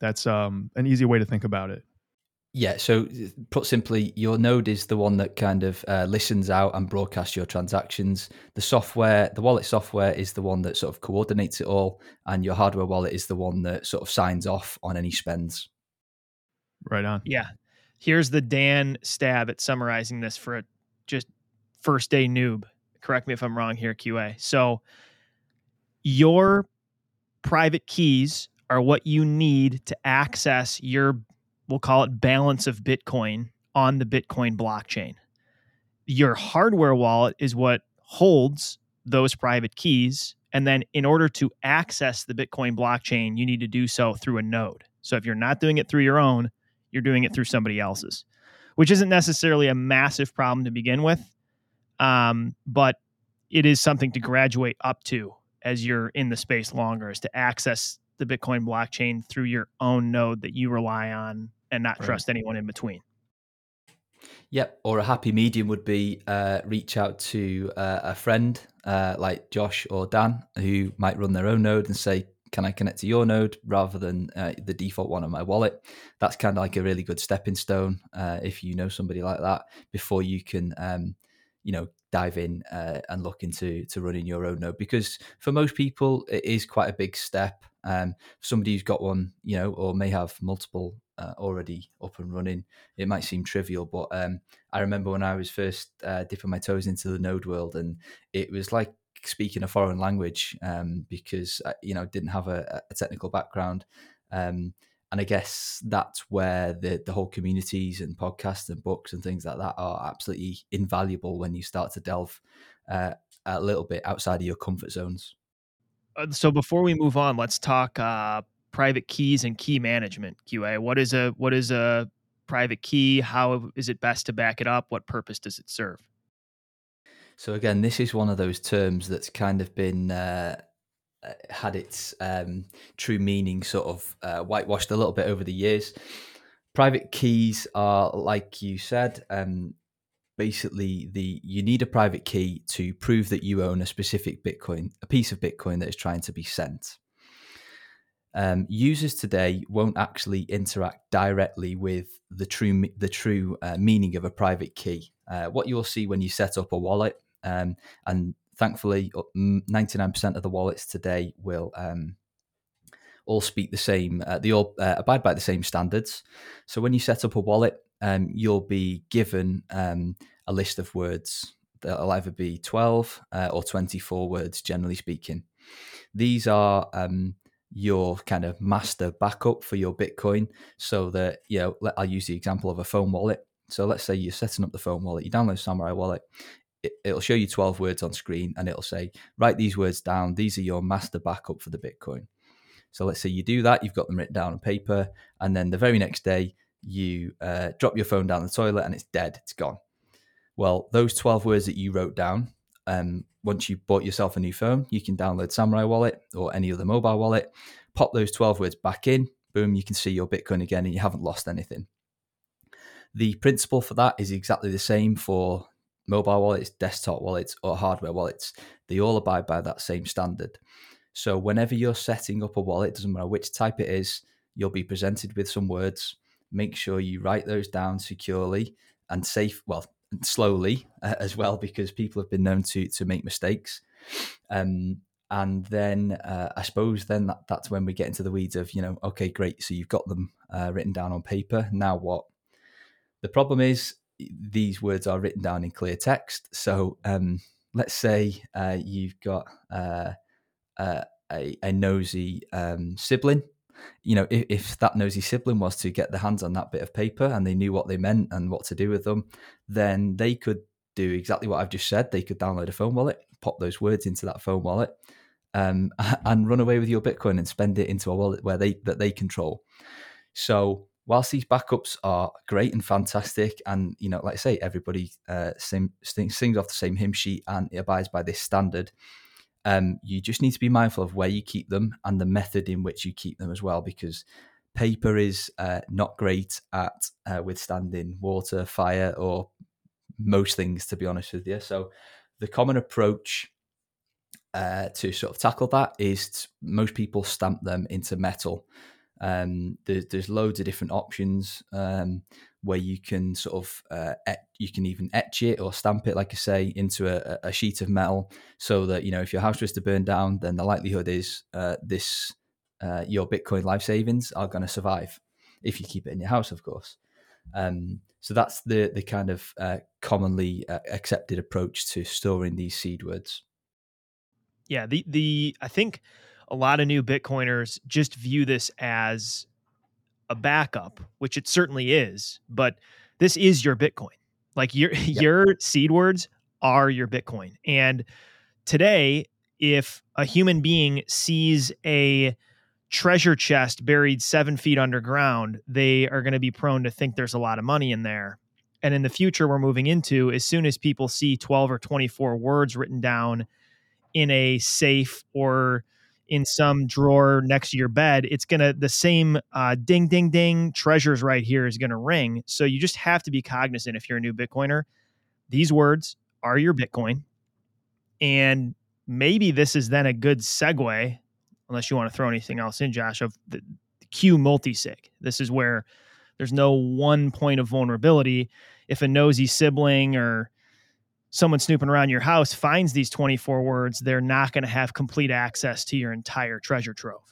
That's um, an easy way to think about it.
Yeah. So, put simply, your node is the one that kind of uh, listens out and broadcasts your transactions. The software, the wallet software, is the one that sort of coordinates it all, and your hardware wallet is the one that sort of signs off on any spends.
Right on.
Yeah. Here's the Dan stab at summarizing this for a just first day noob. Correct me if I'm wrong here, QA. So, your private keys are what you need to access your we'll call it balance of Bitcoin on the Bitcoin blockchain. Your hardware wallet is what holds those private keys. And then, in order to access the Bitcoin blockchain, you need to do so through a node. So, if you're not doing it through your own, you're doing it through somebody else's, which isn't necessarily a massive problem to begin with. Um, but it is something to graduate up to as you're in the space longer is to access the Bitcoin blockchain through your own node that you rely on and not right. trust anyone in between.
Yep. Or a happy medium would be uh, reach out to uh, a friend uh, like Josh or Dan who might run their own node and say, can I connect to your node rather than uh, the default one on my wallet? That's kind of like a really good stepping stone uh, if you know somebody like that before you can, um, you know, dive in uh, and look into to running your own node because for most people it is quite a big step. Um, somebody who's got one, you know, or may have multiple uh, already up and running, it might seem trivial, but um, I remember when I was first uh, dipping my toes into the node world, and it was like speaking a foreign language um, because I, uh, you know didn't have a, a technical background. Um, and I guess that's where the the whole communities and podcasts and books and things like that are absolutely invaluable when you start to delve uh, a little bit outside of your comfort zones.
Uh, so before we move on, let's talk uh, private keys and key management. QA, what is a what is a private key? How is it best to back it up? What purpose does it serve?
So again, this is one of those terms that's kind of been uh, uh, had its um, true meaning sort of uh, whitewashed a little bit over the years. Private keys are, like you said, um, basically the you need a private key to prove that you own a specific Bitcoin, a piece of Bitcoin that is trying to be sent. Um, users today won't actually interact directly with the true the true uh, meaning of a private key. Uh, what you'll see when you set up a wallet um, and thankfully, 99% uh, of the wallets today will um, all speak the same, uh, they all uh, abide by the same standards. So when you set up a wallet, um, you'll be given um, a list of words that'll either be 12 uh, or 24 words, generally speaking. These are um, your kind of master backup for your Bitcoin so that, you know, I'll use the example of a phone wallet. So let's say you're setting up the phone wallet, you download Samurai Wallet, it, will show you 12 words on screen and it'll say, write these words down. These are your master backup for the Bitcoin. So let's say you do that, you've got them written down on paper. And then the very next day, you uh, drop your phone down the toilet and it's dead, it's gone. Well, those 12 words that you wrote down, um, once you bought yourself a new phone, you can download Samurai Wallet or any other mobile wallet, pop those 12 words back in, boom, you can see your Bitcoin again and you haven't lost anything. The principle for that is exactly the same for mobile wallets, desktop wallets, or hardware wallets, they all abide by that same standard. So whenever you're setting up a wallet, doesn't matter which type it is, you'll be presented with some words. Make sure you write those down securely and safe, well, slowly uh, as well, because people have been known to to make mistakes. Um, and then uh, I suppose then that, that's when we get into the weeds of you know, okay, great, so you've got them uh, written down on paper. Now what? The problem is these words are written down in clear text. So um, let's say uh, you've got uh, uh, a, a, nosy um, sibling. You know, if, if, that nosy sibling was to get their hands on that bit of paper and they knew what they meant and what to do with them, then they could do exactly what I've just said. They could download a phone wallet, pop those words into that phone wallet, um, *laughs* and run away with your Bitcoin and spend it into a wallet where they that they control. So whilst these backups are great and fantastic, and you know, like I say, everybody uh, sing, sings off the same hymn sheet and it abides by this standard. Um, you just need to be mindful of where you keep them and the method in which you keep them as well, because paper is uh, not great at uh, withstanding water, fire, or most things, to be honest with you. So, the common approach uh, to sort of tackle that is most people stamp them into metal. Um, there's, there's loads of different options um, where you can sort of uh, et- you can even etch it or stamp it, like I say, into a, a, sheet of metal, so that you know if your house was to burn down, then the likelihood is uh, this uh, your Bitcoin life savings are going to survive if you keep it in your house, of course. Um, so that's the the kind of uh, commonly uh, accepted approach to storing these seed words.
Yeah, the the I think a lot of new Bitcoiners just view this as a backup, which it certainly is, but this is your Bitcoin. Like your *laughs* yep. your seed words are your Bitcoin. And today, if a human being sees a treasure chest buried seven feet underground, they are going to be prone to think there's a lot of money in there. And in the future, we're moving into as soon as people see 12 or 24 words written down in a safe or in some drawer next to your bed, it's gonna the same uh, ding ding ding treasures right here is gonna ring. So you just have to be cognizant if you're a new Bitcoiner. These words are your Bitcoin, and maybe this is then a good segue, unless you want to throw anything else in, Josh, of the, the Q multisig. This is where there's no one point of vulnerability. If a nosy sibling or someone snooping around your house finds these 24 words, they're not going to have complete access to your entire treasure trove.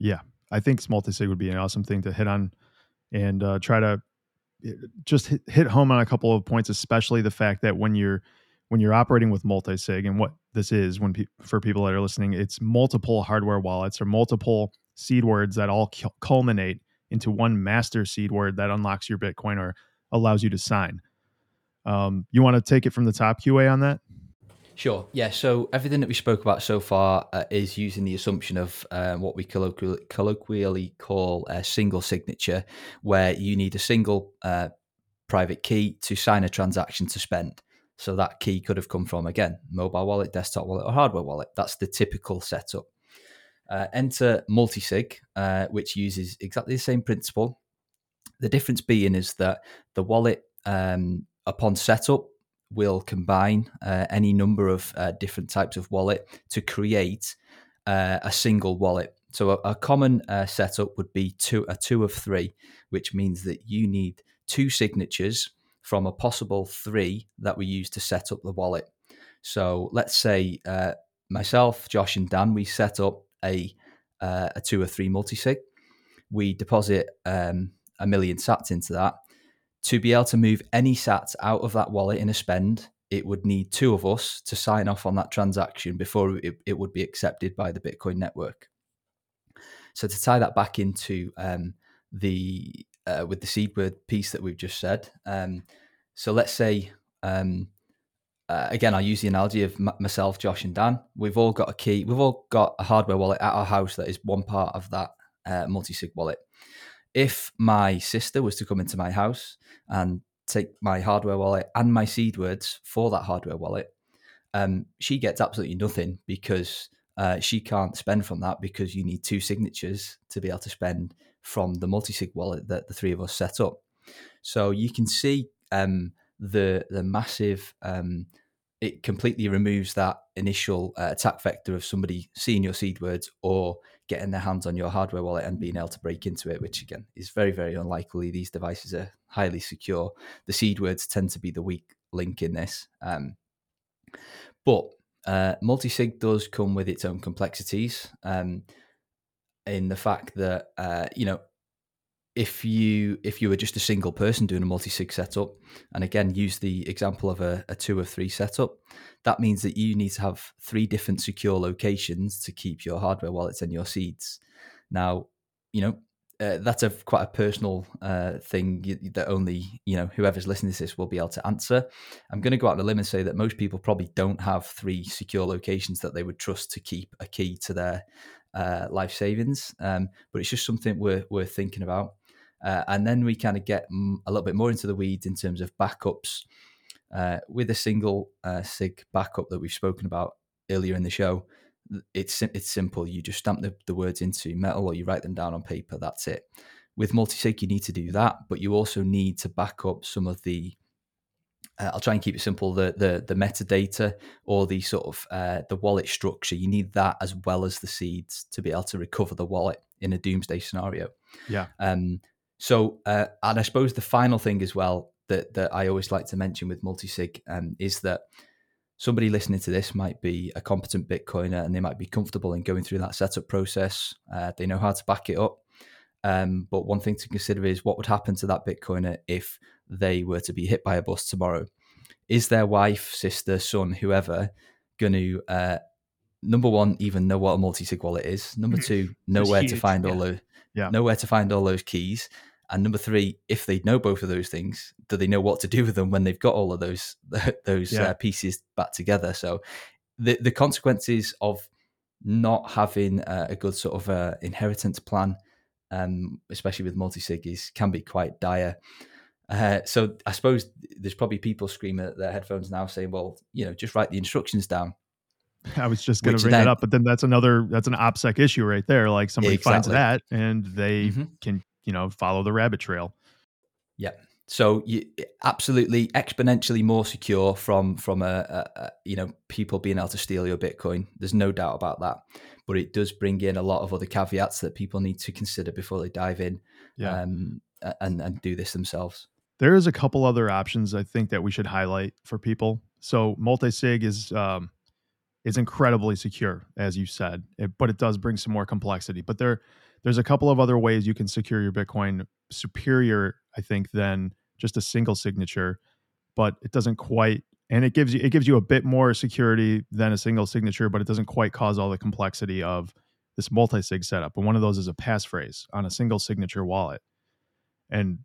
Yeah. I think multi-sig would be an awesome thing to hit on and uh, try to eh, just hit, hit home on a couple of points, especially the fact that when you're when you're operating with multi-sig and what this is when pe- for people that are listening, it's multiple hardware wallets or multiple seed words that all cu- culminate into one master seed word that unlocks your Bitcoin or allows you to sign. Um, you want to take it from the top QA on that?
Sure. Yeah. So everything that we spoke about so far uh, is using the assumption of uh, what we colloquially, colloquially call a single signature, where you need a single uh, private key to sign a transaction to spend. So that key could have come from, again, mobile wallet, desktop wallet, or hardware wallet. That's the typical setup. Uh, enter multisig, uh, which uses exactly the same principle. The difference being is that the wallet um, upon setup, we'll combine uh, any number of uh, different types of wallet to create uh, a single wallet. So a, a common uh, setup would be two a two of three, which means that you need two signatures from a possible three that we use to set up the wallet. So let's say uh, myself, Josh, and Dan, we set up a uh, a two or three multisig. We deposit um, a million sats into that, to be able to move any sats out of that wallet in a spend, it would need two of us to sign off on that transaction before it, it would be accepted by the Bitcoin network. So to tie that back into um, the uh, with the seed word piece that we've just said, um, so let's say um, uh, again I'll use the analogy of m- myself, Josh, and Dan. We've all got a key. We've all got a hardware wallet at our house that is one part of that uh, multi sig wallet if my sister was to come into my house and take my hardware wallet and my seed words for that hardware wallet, um, she gets absolutely nothing because uh, she can't spend from that because you need two signatures to be able to spend from the multisig wallet that the three of us set up. So you can see um, the the massive um, it completely removes that initial uh, attack vector of somebody seeing your seed words or getting their hands on your hardware wallet and being able to break into it, which again is very, very unlikely. These devices are highly secure. The seed words tend to be the weak link in this. Um, but uh, multi-sig does come with its own complexities um, in the fact that, uh, you know, if you if you were just a single person doing a multi-sig setup and again use the example of a, a two or three setup that means that you need to have three different secure locations to keep your hardware while it's in your seeds now you know uh, that's a quite a personal uh, thing that only you know whoever's listening to this will be able to answer i'm going to go out on a limb and say that most people probably don't have three secure locations that they would trust to keep a key to their uh, life savings um, but it's just something we're, we're thinking about uh, and then we kind of get a little bit more into the weeds in terms of backups uh, with a single uh, SIG backup that we've spoken about earlier in the show. It's it's simple. You just stamp the, the words into metal or you write them down on paper. That's it. With multi-sig, you need to do that, but you also need to back up some of the. Uh, I'll try and keep it simple. The the the metadata or the sort of uh, the wallet structure. You need that as well as the seeds to be able to recover the wallet in a doomsday scenario.
Yeah.
Um, so, uh, and I suppose the final thing as well that that I always like to mention with multisig um, is that somebody listening to this might be a competent Bitcoiner and they might be comfortable in going through that setup process. Uh, they know how to back it up. Um, but one thing to consider is what would happen to that Bitcoiner if they were to be hit by a bus tomorrow? Is their wife, sister, son, whoever going to uh, number one, even know what a multisig wallet is. Number *laughs* two, know where huge, to find yeah. all the yeah. Know where to find all those keys. And number three, if they know both of those things, do they know what to do with them when they've got all of those *laughs* those yeah. uh, pieces back together? So, the the consequences of not having uh, a good sort of uh, inheritance plan, um, especially with multi sig, is can be quite dire. Uh, so I suppose there's probably people screaming at their headphones now, saying, "Well, you know, just write the instructions down."
*laughs* I was just going to bring that, up, but then that's another that's an opsec issue right there. Like somebody exactly. finds that and they mm-hmm. can you know follow the rabbit trail.
Yeah. So you, eh, absolutely exponentially more secure from from a, a, a, you know people being able to steal your Bitcoin. There's no doubt about that, but it does bring in a lot of other caveats that people need to consider before they dive in, yeah. um, and and do this themselves.
There is a couple other options I think that we should highlight for people. So multi sig is um, is incredibly secure, as you said, it, eh, but it does bring some more complexity. But there, there's a couple of other ways you can secure your Bitcoin superior, I think, than just a single signature, but it doesn't quite and it gives you it gives you a bit more security than a single signature, but it doesn't quite cause all the complexity of this multi-sig setup. And one of those is a passphrase on a single signature wallet. And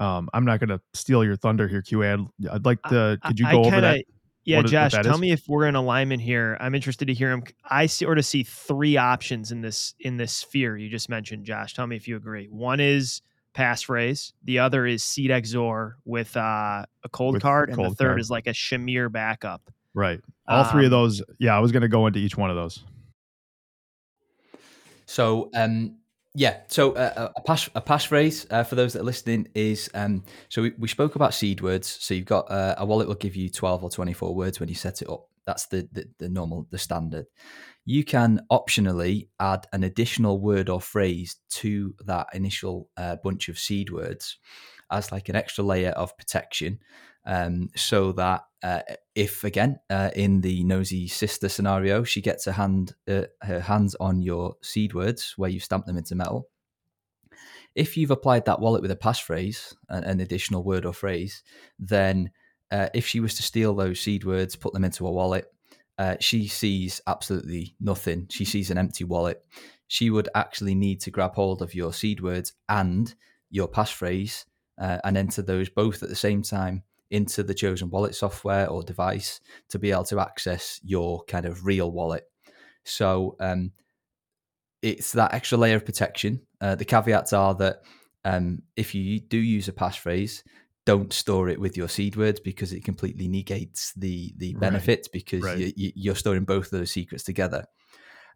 um, I'm not going to steal your thunder here, Q. I'd, I'd like to. I, could you go I kinda, over that?
Yeah, Josh, tell is? me if we're in alignment here. I'm interested to hear him. I sort of see three options in this in this sphere you just mentioned, Josh. Tell me if you agree. One is passphrase. The other is seed XOR with uh, a cold with card, cold and the third card. is like a Shamir backup.
Right. All um, three of um those. Yeah, I was going to go into each one of those.
So um, yeah. So uh, uh a pass a passphrase uh, for those that are listening is um, so we, we spoke about seed words. So you've got uh, a wallet will give you twelve or twenty four words when you set it up. That's the, the the normal the standard. You can optionally add an additional word or phrase to that initial uh, bunch of seed words as like an extra layer of protection um, so that uh, if again uh, in the nosy sister scenario she gets her hand uh, her hands on your seed words where you've stamped them into metal if you've applied that wallet with a passphrase an additional word or phrase then uh, if she was to steal those seed words put them into a wallet uh, she sees absolutely nothing she sees an empty wallet she would actually need to grab hold of your seed words and your passphrase uh, and enter those both at the same time into the chosen wallet software or device to be able to access your kind of real wallet. So um, it's that extra layer of protection. Uh, the caveats are that um, if you do use a passphrase, don't store it with your seed words because it completely negates the the benefits right. because right. You, are storing both of those secrets together.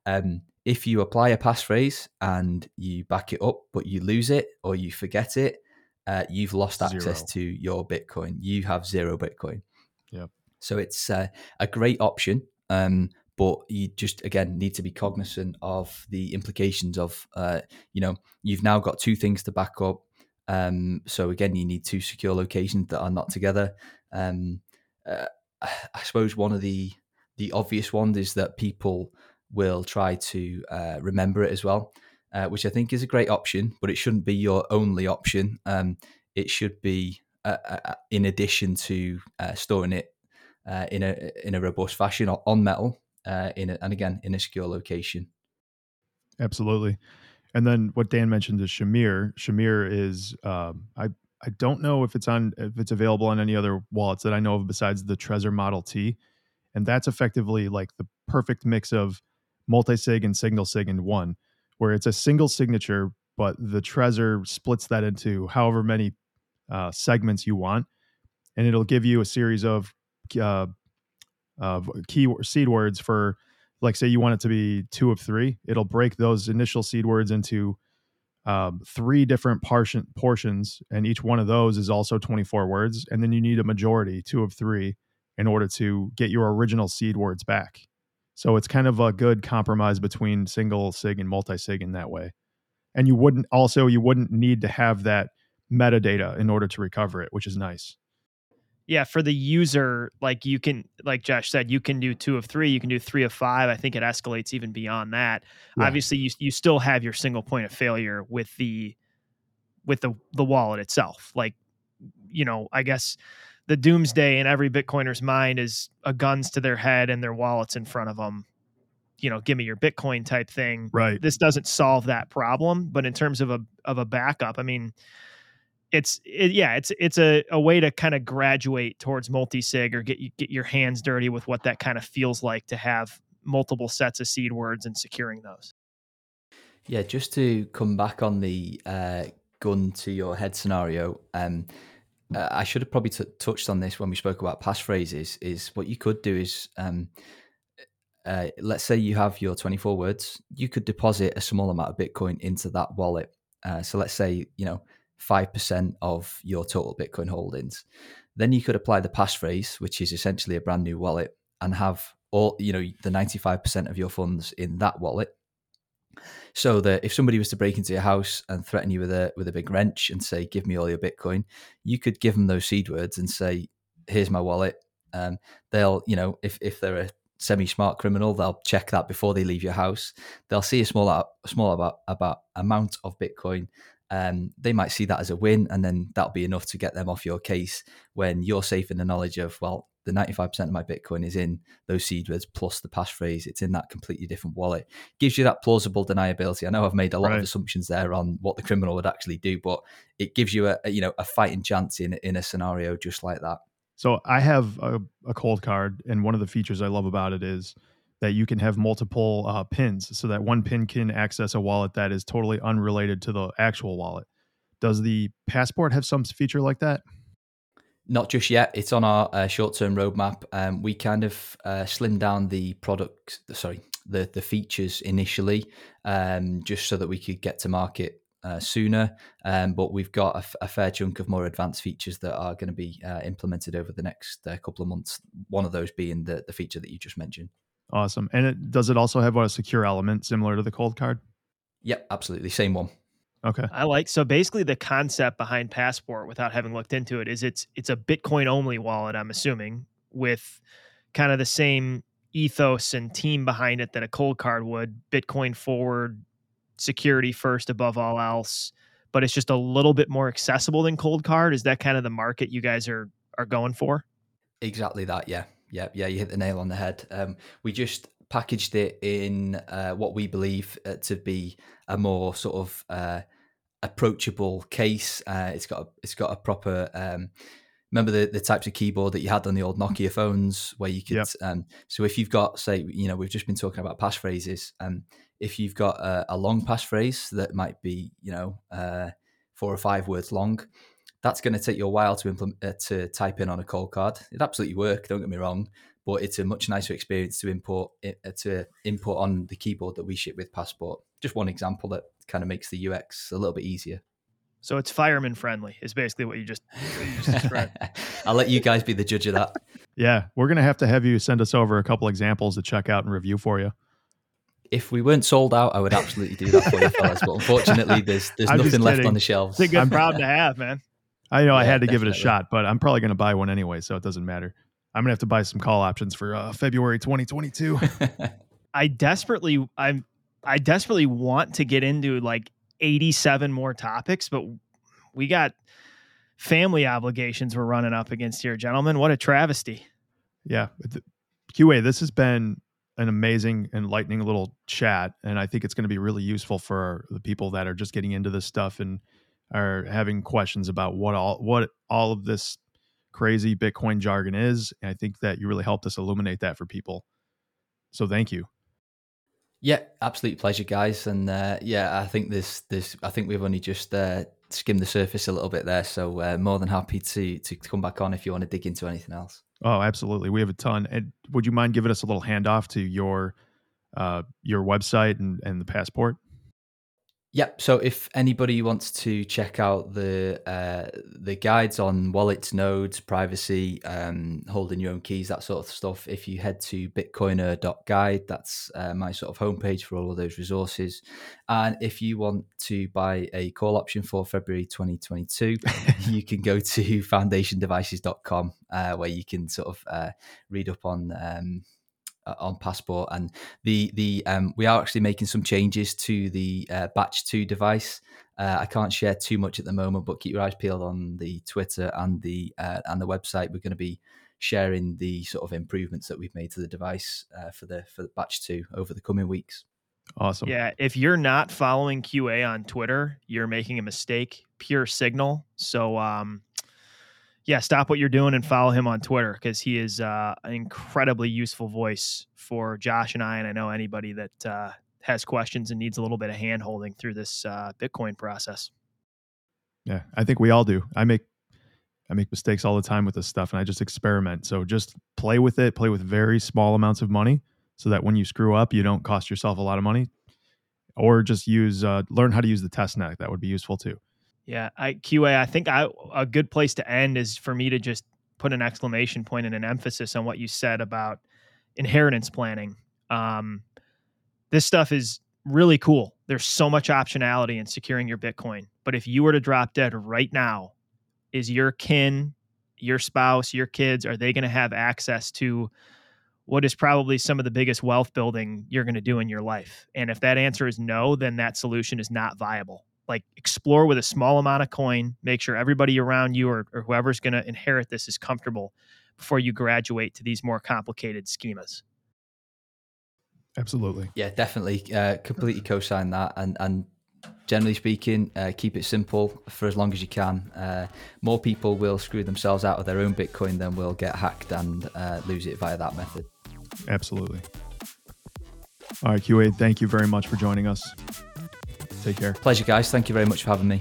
Um, if you apply a passphrase and you back it up, but you lose it or you forget it, uh, you've lost zero. access to your Bitcoin. You have zero Bitcoin.
Yeah.
So it's uh, a great option, um, but you just again need to be cognizant of the implications of uh, you know you've now got two things to back up. Um, so again, you need two secure locations that are not together. Um, uh, I suppose one of the the obvious ones is that people will try to uh, remember it as well uh, which I think is a great option, but it shouldn't be your only option. Um, it should be uh, uh, uh in addition to uh, storing it in a in a robust fashion or on metal, in a, and again in a secure location.
Absolutely. And then what Dan mentioned is Shamir. Shamir is um, I I don't know if it's on if it's available on any other wallets that I know of besides the Trezor Model T, and that's effectively like the perfect mix of multi sig and single sig in one where it's a single signature, but the Trezor splits that into however many uh, segments you want, and it'll give you a series of uh, of key seed words for, like, say you want it to be two of three. It'll break those initial seed words into um, three different portion, portions, and each one of those is also 24 words. And then you need a majority, two of three, in order to get your original seed words back. So it's kind of a good compromise between single sig and multi sig in that way. And you wouldn't also you wouldn't need to have that metadata in order to recover it, which is nice.
Yeah, for the user, like you can, like Josh said, you can do two of three, you can do three of five. I think it escalates even beyond that. Yeah. Obviously, you you still have your single point of failure with the with the the wallet itself. Like, you know, I guess the doomsday in every Bitcoiner's mind is a guns to their head and their wallets in front of them. You know, give me your Bitcoin type thing.
Right.
This doesn't solve that problem, but in terms of a of a backup, I mean, it's it, yeah, it's it's a, a way to kind of graduate towards multi sig or get get your hands dirty with what that kind of feels like to have multiple sets of seed words and securing those.
Yeah, just to come back on the uh, gun to your head scenario. Um, uh, I should have probably t- touched on this when we spoke about passphrases. Is what you could do is, um, uh, let's say you have your 24 words, you could deposit a small amount of Bitcoin into that wallet. Uh, so let's say you know five percent of your total Bitcoin holdings. Then you could apply the passphrase, which is essentially a brand new wallet, and have all you know the 95% of your funds in that wallet so that if somebody was to break into your house and threaten you with a with a big wrench and say give me all your bitcoin you could give them those seed words and say here's my wallet um, they'll you know if if they're a semi-smart criminal they'll check that before they leave your house they'll see a small small about, about amount of bitcoin um, they might see that as a win, and then that'll be enough to get them off your case when you're safe in the knowledge of, well, the 95% of my Bitcoin is in those seed words plus the passphrase. It's in that completely different wallet. Gives you that plausible deniability. I know I've made a lot right. of assumptions there on what the criminal would actually do, but it gives you a, a, you know a fighting chance in in a scenario just like that.
So I have a, a Coldcard, and one of the features I love about it is that you can have multiple uh, pins so that one pin can access a wallet that is totally unrelated to the actual wallet. Does the passport have some feature like that?
Not just yet. It's on our uh, short-term roadmap. Um, we kind of uh, slimmed down the product, sorry, the the features initially, um, just so that we could get to market uh, sooner. Um, but we've got a, f- a fair chunk of more advanced features that are going to be uh, implemented over the next uh, couple of months. One of those being the, the feature that you just mentioned.
Awesome. And it, does it also have a secure element similar to the Coldcard?
Yep, absolutely. Same one.
Okay.
I like so basically the concept behind Passport without having looked into it is it's it's a Bitcoin only wallet, I'm assuming, with kind of the same ethos and team behind it that a Coldcard would, Bitcoin forward, security first above all else, but it's just a little bit more accessible than Coldcard. Is that kind of the market you guys are are going for?
Exactly that, yeah yeah, yeah, you hit the nail on the head. Um, we just packaged it in uh, what we believe uh, to be a more sort of uh, approachable case. Uh, it's got a, it's got a proper. Um, remember the, the types of keyboard that you had on the old Nokia phones where you could. Yep. Um, so if you've got, say, you know, we've just been talking about passphrases. Um, if you've got a, a long passphrase that might be, you know, uh, four or five words long, that's going to take you a while to implement uh, to type in on a Coldcard. It absolutely work. Don't get me wrong, but it's a much nicer experience to import eh, uh, to import on the keyboard that we ship with Passport. Just one example that kind of makes the UX a little bit easier.
So it's fireman friendly. Is basically what you just,
what you just described. *laughs* I'll let you guys be the judge of that.
yeah, we're gonna have to have you send us over a couple examples to check out and review for you
if we weren't sold out, I would absolutely do that for you fellas. But unfortunately, there's there's *laughs* I'm nothing left on the shelves.
It's a good problem to have, man.
I know yeah, I had to definitely. give it a shot, but I'm probably going to buy one anyway, so it doesn't matter. I'm going to have to buy some call options for uh, February 2022.
*laughs* I desperately I I desperately want to get into like 87 more topics, but we got family obligations we're running up against here, gentlemen. What a travesty.
Yeah. QA, this has been an amazing, enlightening little chat. And I think it's going to be really useful for the people that are just getting into this stuff and are having questions about what all what all of this crazy Bitcoin jargon is. And I think that you really helped us illuminate that for people. So thank you.
Yeah, absolute pleasure, guys. And uh, yeah, I think this this I think we've only just uh, skimmed the surface a little bit there. So uh, more than happy to to come back on if you want to dig into anything else.
Oh, absolutely. We have a ton. And would you mind giving us a little handoff to your uh, your website and, and the passport?
Yep. So if anybody wants to check out the uh, the guides on wallets, nodes, privacy, um, holding your own keys, that sort of stuff, if you head to bitcoiner.guide, that's uh, my sort of homepage for all of those resources. And if you want to buy a call option for February 2022, *laughs* you can go to foundationdevices.com uh, where you can sort of uh, read up on. Um, uh, on Passport, and the the um, we are actually making some changes to the uh, batch two device. Uh, I can't share too much at the moment, but keep your eyes peeled on the Twitter and the uh, and the website. We're going to be sharing the sort of improvements that we've made to the device uh, for the for the batch two over the coming weeks.
Awesome.
Yeah, if you're not following QA on Twitter, you're making a mistake. Pure signal. So um, yeah, stop what you're doing and follow him on Twitter because he is uh, an incredibly useful voice for Josh and I, and I know anybody that uh, has questions and needs a little bit of hand holding through this uh, Bitcoin process.
Yeah, I think we all do. I make I make mistakes all the time with this stuff, and I just experiment. So just play with it. Play with very small amounts of money, so that when you screw up, you don't cost yourself a lot of money. Or just use uh, learn how to use the test net. That would be useful too.
Yeah, I QA. I think I a good place to end is for me to just put an exclamation point and an emphasis on what you said about inheritance planning. Um, this stuff is really cool. There's so much optionality in securing your Bitcoin. But if you were to drop dead right now, is your kin, your spouse, your kids, are they going to have access to what is probably some of the biggest wealth building you're going to do in your life? And if that answer is no, then that solution is not viable like explore with a small amount of coin make sure everybody around you or, or whoever's going to inherit this is comfortable before you graduate to these more complicated schemas
absolutely
yeah definitely uh, completely co-sign that and and generally speaking uh, keep it simple for as long as you can uh, more people will screw themselves out of their own bitcoin than will get hacked and uh, lose it via that method
absolutely all right qa thank you very much for joining us Take care.
Pleasure, guys. Thank you very much for having me.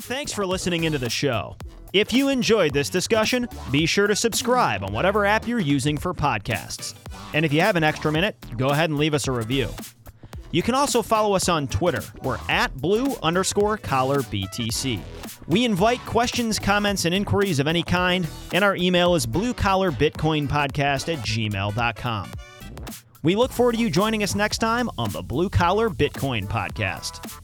Thanks for listening into the show. If you enjoyed this discussion, be sure to subscribe on whatever app you're using for podcasts. And if you have an extra minute, go ahead and leave us a review. You can also follow us on Twitter. We're at blue underscore collar BTC. We invite questions, comments, and inquiries of any kind, and our email is bluecollarbitcoinpodcast at gmail.com. We look forward to you joining us next time on the Blue Collar Bitcoin Podcast.